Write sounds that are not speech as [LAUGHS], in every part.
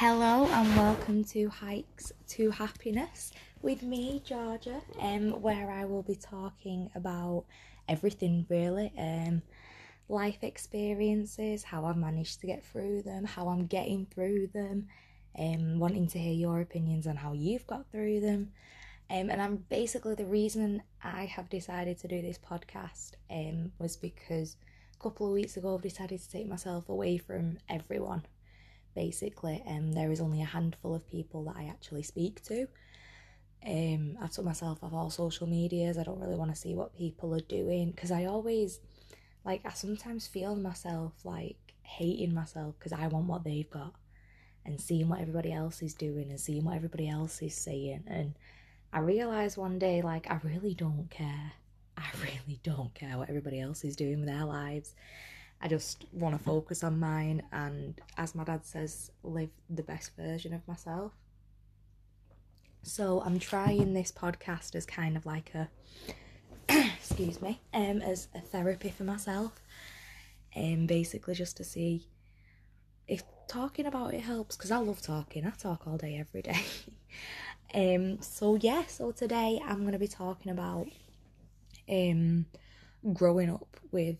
Hello and welcome to Hikes to Happiness with me, Georgia, um, where I will be talking about everything really, um, life experiences, how I've managed to get through them, how I'm getting through them, um, wanting to hear your opinions on how you've got through them. Um, and I'm basically the reason I have decided to do this podcast um, was because a couple of weeks ago I've decided to take myself away from everyone basically. Um, there is only a handful of people that I actually speak to. Um, I've took myself off all social medias. I don't really want to see what people are doing because I always, like, I sometimes feel myself like hating myself because I want what they've got and seeing what everybody else is doing and seeing what everybody else is saying. And I realised one day, like, I really don't care. I [LAUGHS] really don't care what everybody else is doing with their lives. I just want to focus on mine and, as my dad says, live the best version of myself. So I'm trying this podcast as kind of like a, [COUGHS] excuse me, um, as a therapy for myself, and um, basically just to see if talking about it helps because I love talking. I talk all day, every day. [LAUGHS] um, so yeah, so today I'm gonna be talking about um growing up with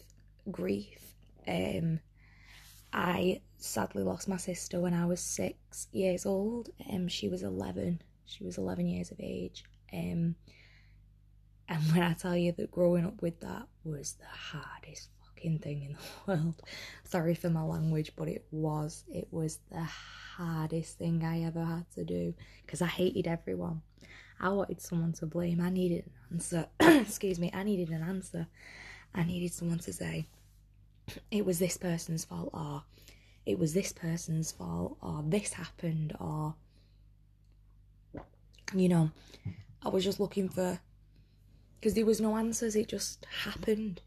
grief um, I sadly lost my sister when I was six years old. Um, she was 11. She was 11 years of age. Um, and when I tell you that growing up with that was the hardest fucking thing in the [LAUGHS] world, sorry for my language, but it was. It was the hardest thing I ever had to do because I hated everyone. I wanted someone to blame. I needed an answer. [COUGHS] Excuse me. I needed an answer. I needed someone to say, it was this person's fault or it was this person's fault or this happened or you know i was just looking for because there was no answers it just happened.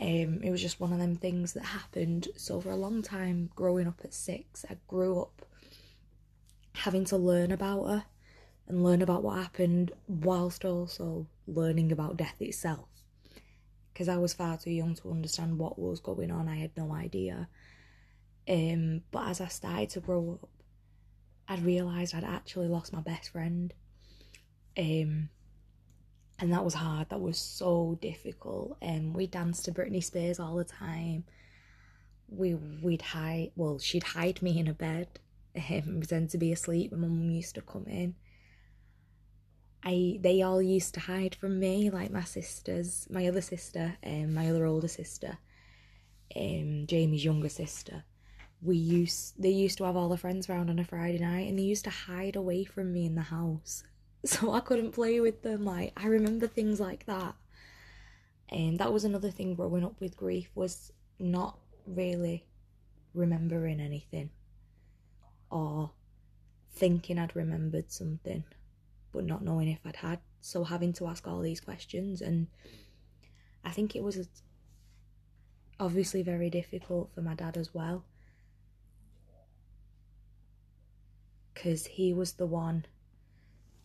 Um it was just one of them things that happened. So for a long time growing up at six i grew up having to learn about her and learn about what happened whilst also learning about death itself because I was far too young to understand what was going on. I had no idea. Um, but as I started to grow up, I'd realised I'd actually lost my best friend. Um, and that was hard. That was so difficult. Um, we danced to Britney Spears all the time. We we'd hide. Well, she'd hide me in a bed, [LAUGHS] um, pretend to be asleep. My mum used to come in, I they all used to hide from me, like my sisters, my other sister, and um, my other older sister, um, Jamie's younger sister. We used they used to have all the friends around on a Friday night, and they used to hide away from me in the house, [LAUGHS] so I couldn't play with them. Like I remember things like that, and that was another thing growing up with grief was not really remembering anything or thinking I'd remembered something but not knowing if I'd had. So having to ask all these questions, and I think it was obviously very difficult for my dad as well. Because he was the one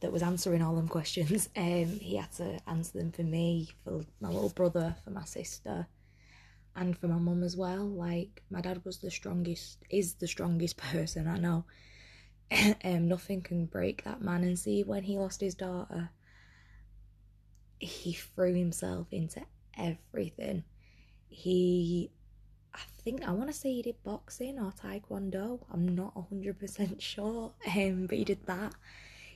that was answering all them questions. [LAUGHS] Um, he had to answer them for me, for my little brother, for my sister, and for my mum as well. Like my dad was the strongest, is the strongest [LAUGHS] person I know. [COUGHS] um, nothing can break that man. And see, when he lost his daughter, he threw himself into everything. He, I think, I want to say he did boxing or taekwondo. I'm not 100% [LAUGHS] sure, um, but he did that.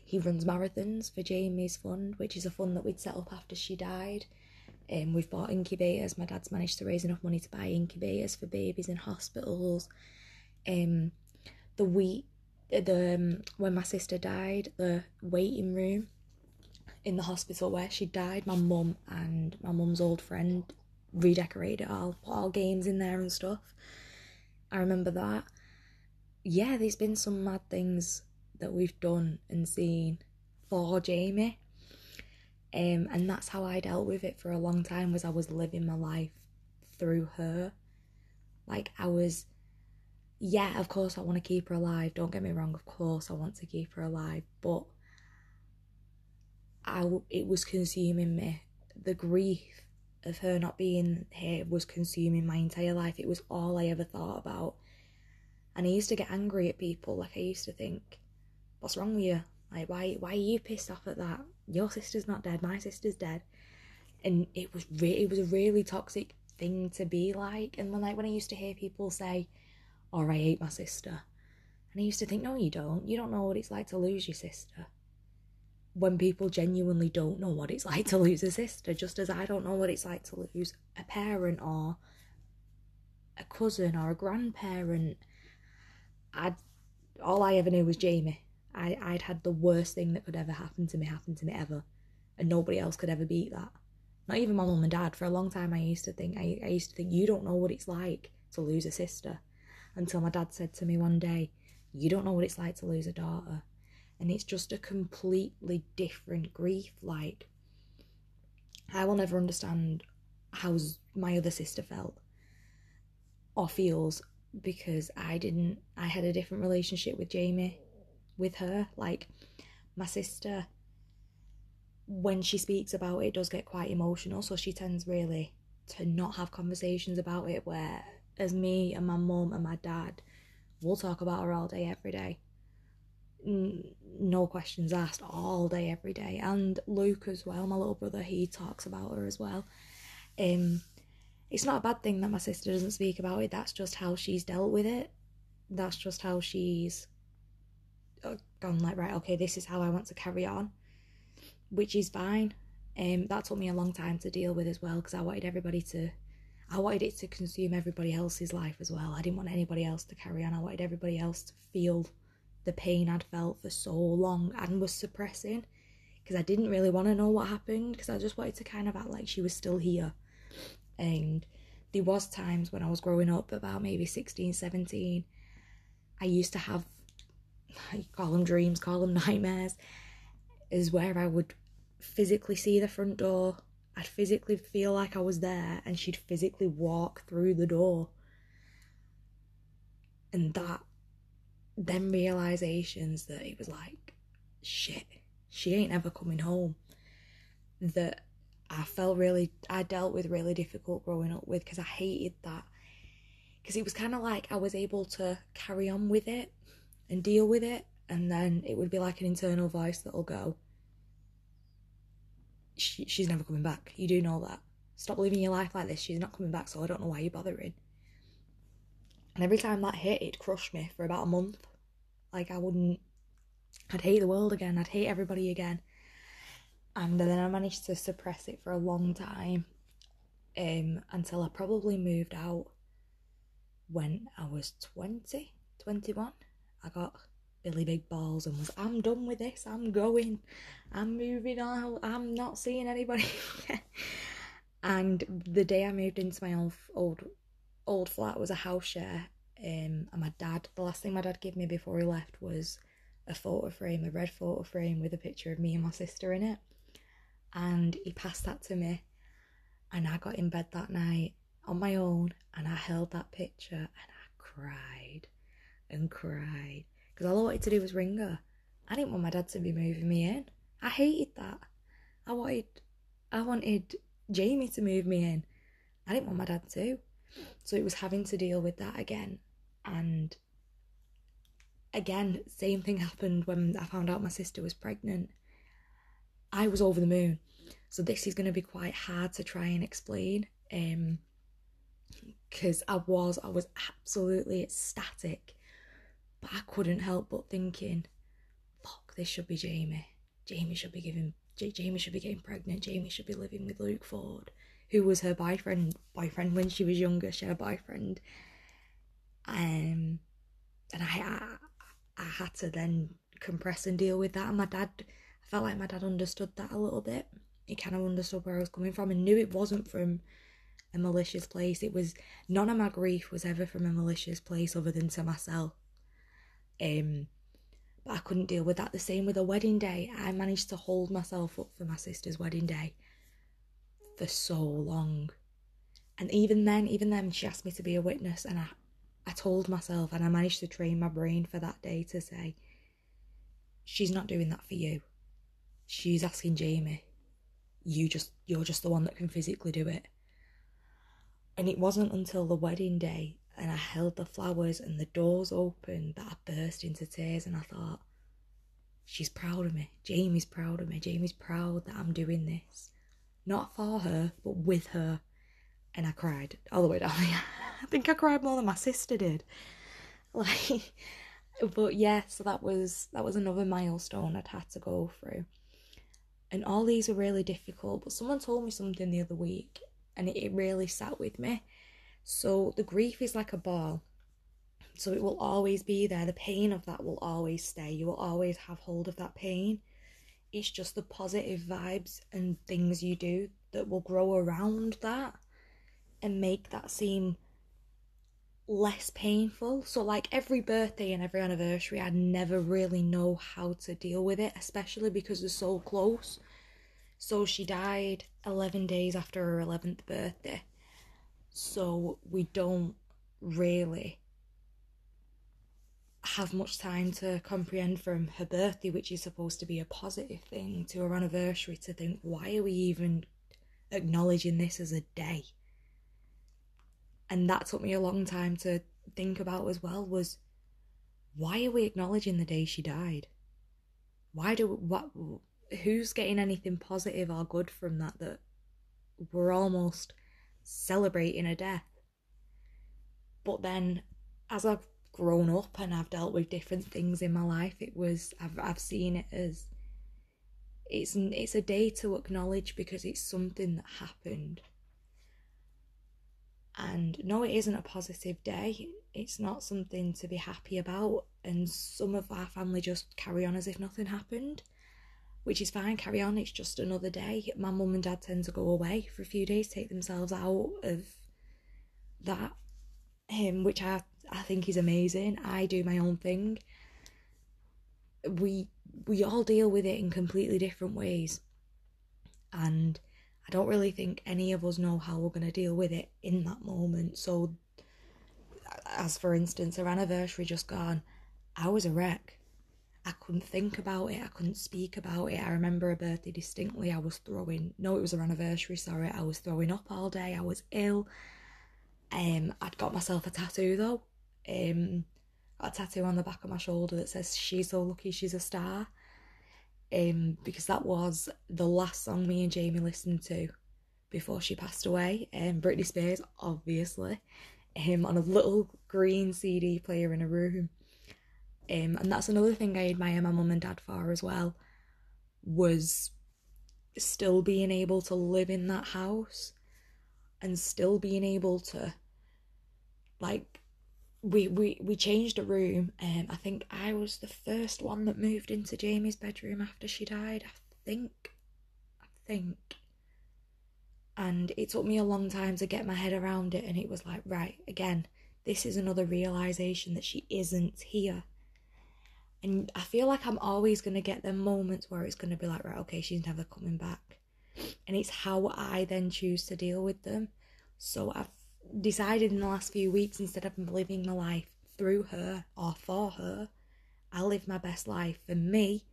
He runs marathons for Jamie's Fund, which is a fund that we'd set up after she died. Um, we've bought incubators. My dad's managed to raise enough money to buy incubators for babies in hospitals. Um, the week the um, when my sister died, the waiting room in the hospital where she died, my mum and my mum's old friend redecorated it all, put all games in there and stuff. I remember that. Yeah, there's been some mad things that we've done and seen for Jamie. Um, and that's how I dealt with it for a long time was I was living my life through her. Like I was yeah, of course I want to keep her alive. Don't get me wrong, of course I want to keep her alive, but I it was consuming me. The grief of her not being here was consuming my entire life. It was all I ever thought about. And I used to get angry at people. Like I used to think, "What's wrong with you? Like why why are you pissed off at that? Your sister's not dead. My sister's dead." And it was re- it was a really toxic thing to be like. And when like when I used to hear people say, "Or oh, I hate my sister," and I used to think, "No, you don't. You don't know what it's like to lose your sister." When people genuinely don't know what it's like to lose a sister, just as I don't know what it's like to lose a parent or a cousin or a grandparent. I all I ever knew was Jamie. I, I'd had the worst thing that could ever happen to me happen to me ever. And nobody else could ever beat that. Not even my mum and dad. For a long time I used to think I, I used to think you don't know what it's like to lose a sister. Until my dad said to me one day, You don't know what it's like to lose a daughter. And it's just a completely different grief. Like I will never understand how my other sister felt or feels because I didn't I had a different relationship with Jamie with her like my sister when she speaks about it, does get quite emotional so she tends really to not have conversations about it where as me and my mum and my dad we'll talk about her all day every day no questions asked all day every day and Luke as well my little brother he talks about her as well um it's not a bad thing that my sister doesn't speak about it. That's just how she's dealt with it. That's just how she's gone like right. Okay, this is how I want to carry on, which is fine. Um, that took me a long time to deal with as well because I wanted everybody to, I wanted it to consume everybody else's life as well. I didn't want anybody else to carry on. I wanted everybody else to feel the pain I'd felt for so long and was suppressing because I didn't really want to know what happened because I just wanted to kind of act like she was still here and there was times when I was growing up about maybe 16 17 I used to have call them dreams call them [LAUGHS] nightmares is where I would physically see the front door I'd physically feel like I was there and she'd physically walk through the door and that then realizations that it was like shit she ain't ever coming home that I felt really, I dealt with really difficult growing up with because I hated that. Because it was kind of like I was able to carry on with it and deal with it, and then it would be like an internal voice that'll go, she, She's never coming back. You do know that. Stop living your life like this. She's not coming back, so I don't know why you're bothering. And every time that hit, it crushed me for about a month. Like, I wouldn't, I'd hate the world again, I'd hate everybody again and then I managed to suppress it for a long time um, until I probably moved out when I was 20, 21. I got Billy Big Balls and was, I'm done with this, I'm going, I'm moving out, I'm not seeing anybody. [LAUGHS] and the day I moved into my old, old, old flat was a house share. Um, and my dad, the last thing my dad gave me before he left was a photo frame, a red photo frame with a picture of me and my sister in it. And he passed that to me. And I got in bed that night on my own and I held that picture and I cried and cried because all I wanted to do was ring her. I didn't want my dad to be moving me in. I hated that. I wanted I wanted Jamie to move me in. I didn't want my dad to. So it was having to deal with that again. And again, same thing happened when I found out my sister was pregnant. I was over the moon. So this is going to be quite hard to try and explain. Um, because I was, I was absolutely ecstatic, but I couldn't help but thinking, "Fuck, this should be Jamie. Jamie should be giving, J- Jamie should be getting pregnant. Jamie should be living with Luke Ford, who was her boyfriend. Boyfriend when she was younger, she had a boyfriend. Um, and I, I, I had to then compress and deal with that. And my dad I felt like my dad understood that a little bit. He kind of understood where I was coming from and knew it wasn't from a malicious place. It was none of my grief was ever from a malicious place other than to myself. Um, but I couldn't deal with that. The same with a wedding day. I managed to hold myself up for my sister's wedding day for so long. And even then, even then, she asked me to be a witness, and I, I told myself, and I managed to train my brain for that day to say, she's not doing that for you she's asking Jamie, you just you're just the one that can physically do it. And it wasn't until the wedding day and I held the flowers and the doors opened that I burst into tears and I thought, she's proud of me. Jamie's proud of me. Jamie's proud that I'm doing this. Not for her, but with her. And I cried all the way down. [LAUGHS] I think I cried more than my sister did. [LAUGHS] Like but yeah, so that was that was another milestone I'd had to go through. And all these were really difficult, but someone told me something the other week and it, it really sat with me. So the grief is like a ball. So it will always be there. The pain of that will always stay. You will always have hold of that pain. It's just the positive vibes and things you do that will grow around that and make that seem less painful. So, like every birthday and every anniversary, I never really know how to deal with it, especially because they're so close. So, she died 11 days after her 11th birthday. So, we don't really have much time to comprehend from her birthday, which is supposed to be a positive thing, to her anniversary, to think, why are we even acknowledging this as a day? and that took me a long time to think about as well was why are we acknowledging the day she died why do what who's getting anything positive or good from that that we're almost celebrating a death but then as i've grown up and i've dealt with different things in my life it was i've, I've seen it as it's it's a day to acknowledge because it's something that happened and no, it isn't a positive day. It's not something to be happy about. And some of our family just carry on as if nothing happened, which is fine. Carry on. It's just another day. My mum and dad tend to go away for a few days, take themselves out of that, um, which I I think is amazing. I do my own thing. We we all deal with it in completely different ways, and I don't really think any of us know how we're going to deal with it in that moment. So, as for instance, our anniversary just gone, I was a wreck. I couldn't think about it. I couldn't speak about it. I remember a birthday distinctly. I was throwing. No, it was her anniversary. Sorry, I was throwing up all day. I was ill. Um, I'd got myself a tattoo though. Um, got a tattoo on the back of my shoulder that says "She's so lucky she's a star." um, because that was the last song me and Jamie listened to before she passed away. Um, Britney Spears, obviously, um, on a little green CD player in a room. Um, and that's another thing I admire my mum and dad for as well, was still being able to live in that house and still being able to like we we we changed a room and I think I was the first one that moved into Jamie's bedroom after she died. I think I think and it took me a long time to get my head around it and it was like right again this is another realization that she isn't here and i feel like i'm always going to get the moments where it's going to be like right okay she's never coming back and it's how i then choose to deal with them so i've decided in the last few weeks instead of living my life through her or for her, I live my best life for me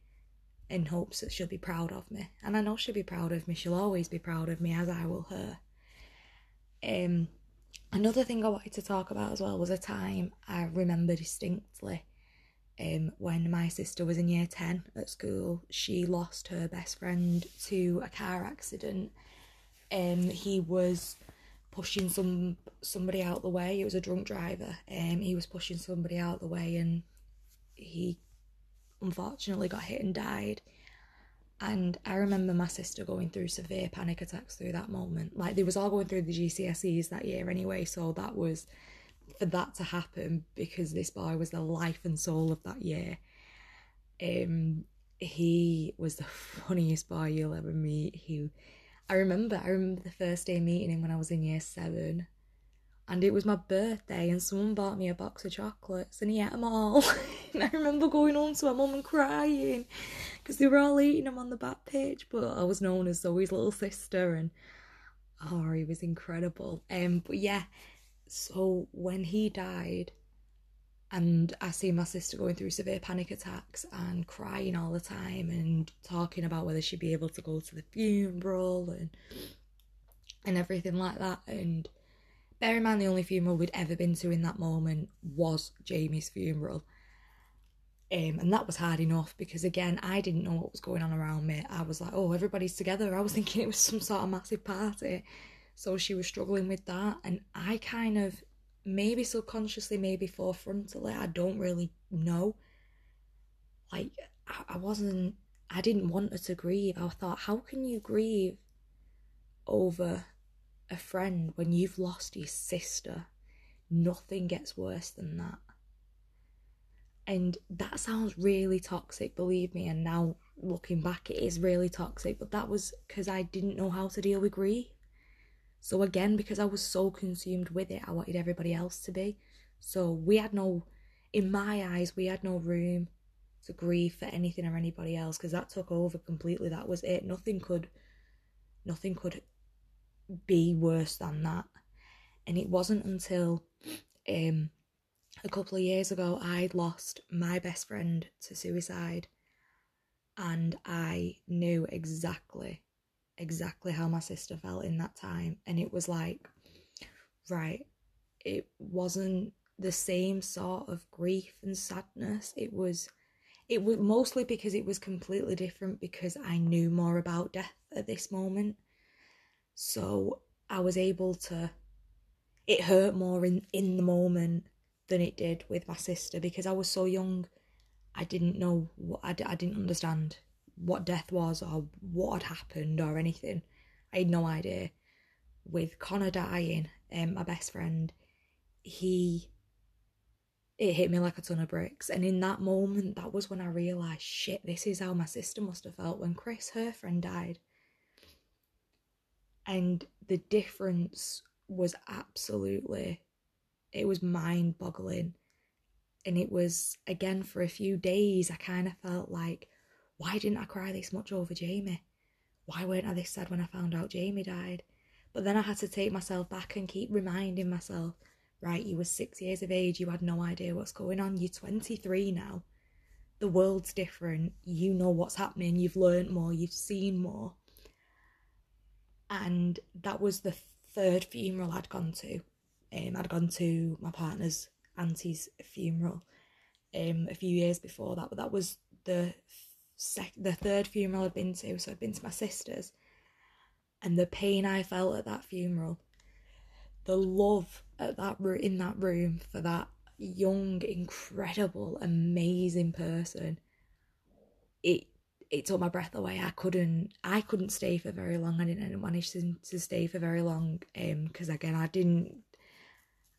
in hopes that she'll be proud of me. And I know she'll be proud of me. She'll always be proud of me as I will her. Um another thing I wanted to talk about as well was a time I remember distinctly um, when my sister was in year 10 at school, she lost her best friend to a car accident. Um, he was pushing some somebody out the way. It was a drunk driver. Um, he was pushing somebody out the way, and he unfortunately got hit and died. And I remember my sister going through severe panic attacks through that moment. Like they was all going through the GCSEs that year anyway, so that was for that to happen because this boy was the life and soul of that year. Um, he was the [LAUGHS] funniest boy you'll ever meet. He I remember, I remember the first day meeting him when I was in year seven. And it was my birthday, and someone bought me a box of chocolates, and he ate them all. [LAUGHS] and I remember going home to my mum and crying because they were all eating them on the back pitch. But I was known as Zoe's little sister, and oh, he was incredible. Um, but yeah, so when he died, and I see my sister going through severe panic attacks and crying all the time and talking about whether she'd be able to go to the funeral and and everything like that and bear in mind the only funeral we'd ever been to in that moment was Jamie's funeral. Um, and that was hard enough because again I didn't know what was going on around me. I was like, oh, everybody's together. I was thinking it was some sort of massive party. So she was struggling with that, and I kind of maybe subconsciously, maybe forefrontally, I don't really know. Like I, wasn't, I didn't want her to grieve. I thought, how can you grieve over a friend when you've lost your sister? Nothing gets worse than that. And that sounds really toxic, believe me. And now looking back, it is really toxic. But that was because I didn't know how to deal with grief. So again, because I was so consumed with it, I wanted everybody else to be. So we had no, in my eyes, we had no room to grieve for anything or anybody else because that took over completely. That was it. Nothing could, nothing could be worse than that. And it wasn't until um a couple of years ago, I'd lost my best friend to suicide, and I knew exactly, exactly how my sister felt in that time. And it was like, right, it wasn't the same sort of grief and sadness. It was, it was mostly because it was completely different because I knew more about death at this moment. So I was able to, it hurt more in, in the moment than it did with my sister because I was so young. I didn't know what I, I didn't understand what death was or what had happened or anything. I had no idea. With Connor dying, um, my best friend, he it hit me like a ton of bricks. And in that moment, that was when I realised, shit, this is how my sister must have felt when Chris, her friend, died. And the difference was absolutely it was mind boggling. And it was, again, for a few days, I kind of felt like, why didn't I cry this much over Jamie? Why weren't I this sad when I found out Jamie died? But then I had to take myself back and keep reminding myself, right, you were six years of age, you had no idea what's going on, you're 23 now. The world's different, you know what's happening, you've learned more, you've seen more. And that was the third funeral I'd gone to um, I'd gone to my partner's auntie's funeral um, a few years before that, but that was the sec- the third funeral I'd been to. So I'd been to my sister's, and the pain I felt at that funeral, the love at that in that room for that young, incredible, amazing person. It it took my breath away. I couldn't I couldn't stay for very long. I didn't manage to, to stay for very long um because again I didn't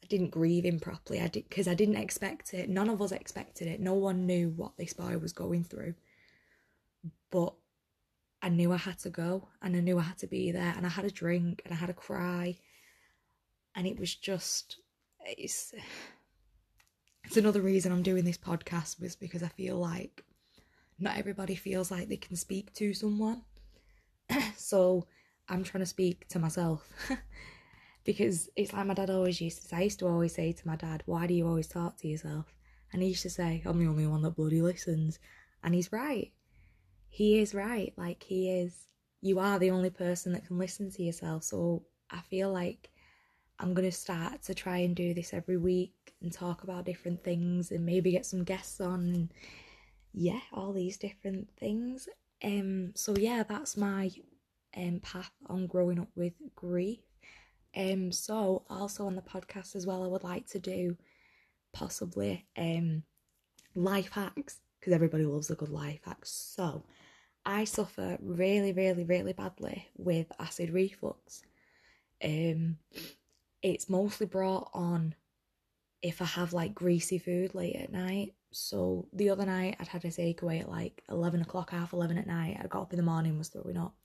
didn't grieve him properly. I did because I didn't expect it. None of us expected it. No one knew what this boy was going through. But I knew I had to go and I knew I had to be there and I had a drink and I had a cry and it was just it's it's another reason I'm doing this podcast was because I feel like not everybody feels like they can speak to someone. [CLEARS THROAT] so I'm trying to speak to myself [LAUGHS] because it's like my dad always used to say. I used to always say to my dad, Why do you always talk to yourself? And he used to say, I'm the only one that bloody listens. And he's right. He is right. Like, he is. You are the only person that can listen to yourself. So I feel like I'm going to start to try and do this every week and talk about different things and maybe get some guests on. And yeah, all these different things. Um, so yeah, that's my um path on growing up with grief. Um, so also on the podcast as well, I would like to do possibly um life hacks because everybody loves a good life hack. So I suffer really, really, really badly with acid reflux. Um, it's mostly brought on if I have like greasy food late at night. So the other night I'd had a takeaway at like eleven o'clock, half eleven at night. I got up in the morning, was throwing up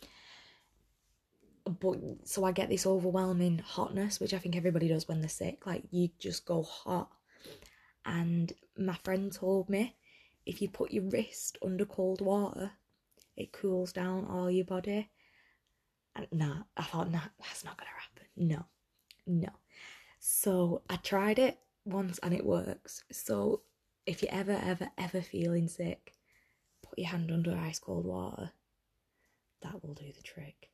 but so I get this overwhelming hotness, which I think everybody does when they're sick. Like you just go hot. And my friend told me if you put your wrist under cold water, it cools down all your body. And nah, I thought, nah, that's not gonna happen. No, no. So I tried it once and it works. So if you're ever, ever, ever feeling sick, put your hand under ice cold water. That will do the trick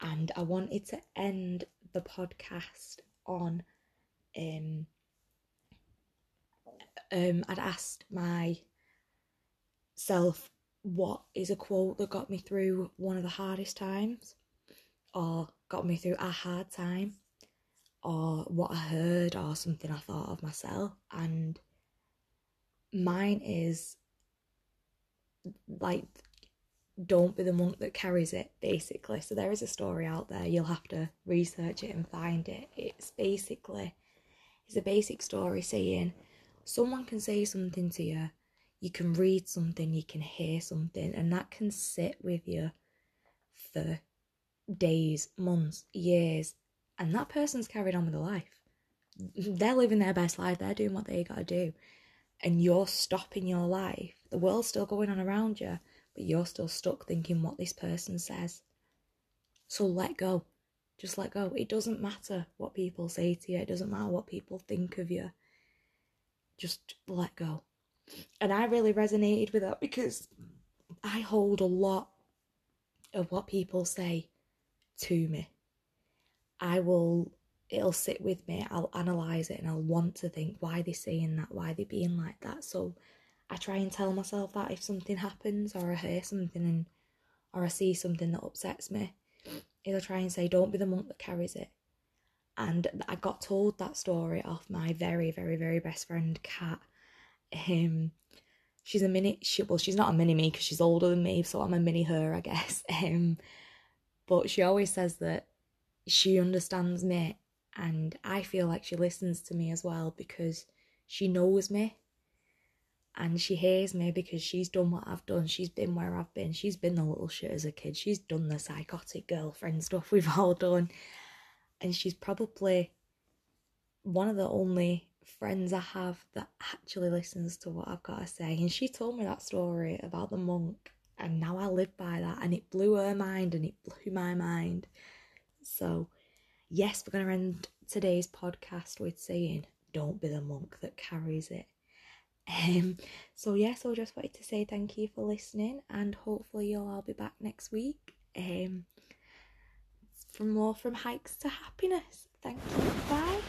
and I wanted to end the podcast on um um I'd asked myself what is a quote that got me through one of the hardest times? Or got me through a hard time? Or what I heard or something I thought of myself? And mine is like don't be the monk that carries it basically. So there is a story out there. You'll have to research it and find it. It's basically it's a basic story saying someone can say something to you you can read something you can hear something and that can sit with you for days months years and that person's carried on with their life they're living their best life they're doing what they got to do and you're stopping your life the world's still going on around you but you're still stuck thinking what this person says. So let go. Just let go. It doesn't matter what people say to you, it doesn't matter what people think of you. Just let go. And I really resonated with that because I hold a lot of what people say to me. I will, it'll sit with me, I'll analyse it and I'll want to think why they're saying that, why they're being like that. So I try and tell myself that if something happens or I hear something and or I see something that upsets me, is I try and say, don't be the monk that carries it. And I got told that story off my very, very, very best friend, Kat. Um, she's a mini, she, well, she's not a mini me because she's older than me, so I'm a mini her, I guess. [LAUGHS] Um, but she always says that she understands me, and I feel like she listens to me as well because she knows me and she hears me because she's done what I've done. She's been where I've been. She's been the little shit as a kid. She's done the psychotic girlfriend [LAUGHS] stuff we've all done. And she's probably one of the only friends I have that actually listens to what I've got to say. And she told me that story about the monk. And now I live by that. And it blew her mind and it blew my mind. So, yes, we're going to end today's podcast with saying, don't be the monk that carries it. Um, so yeah, so just wanted to say thank you for listening, and hopefully you'll all be back next week. Um, from more from hikes to happiness. Thank you. Bye.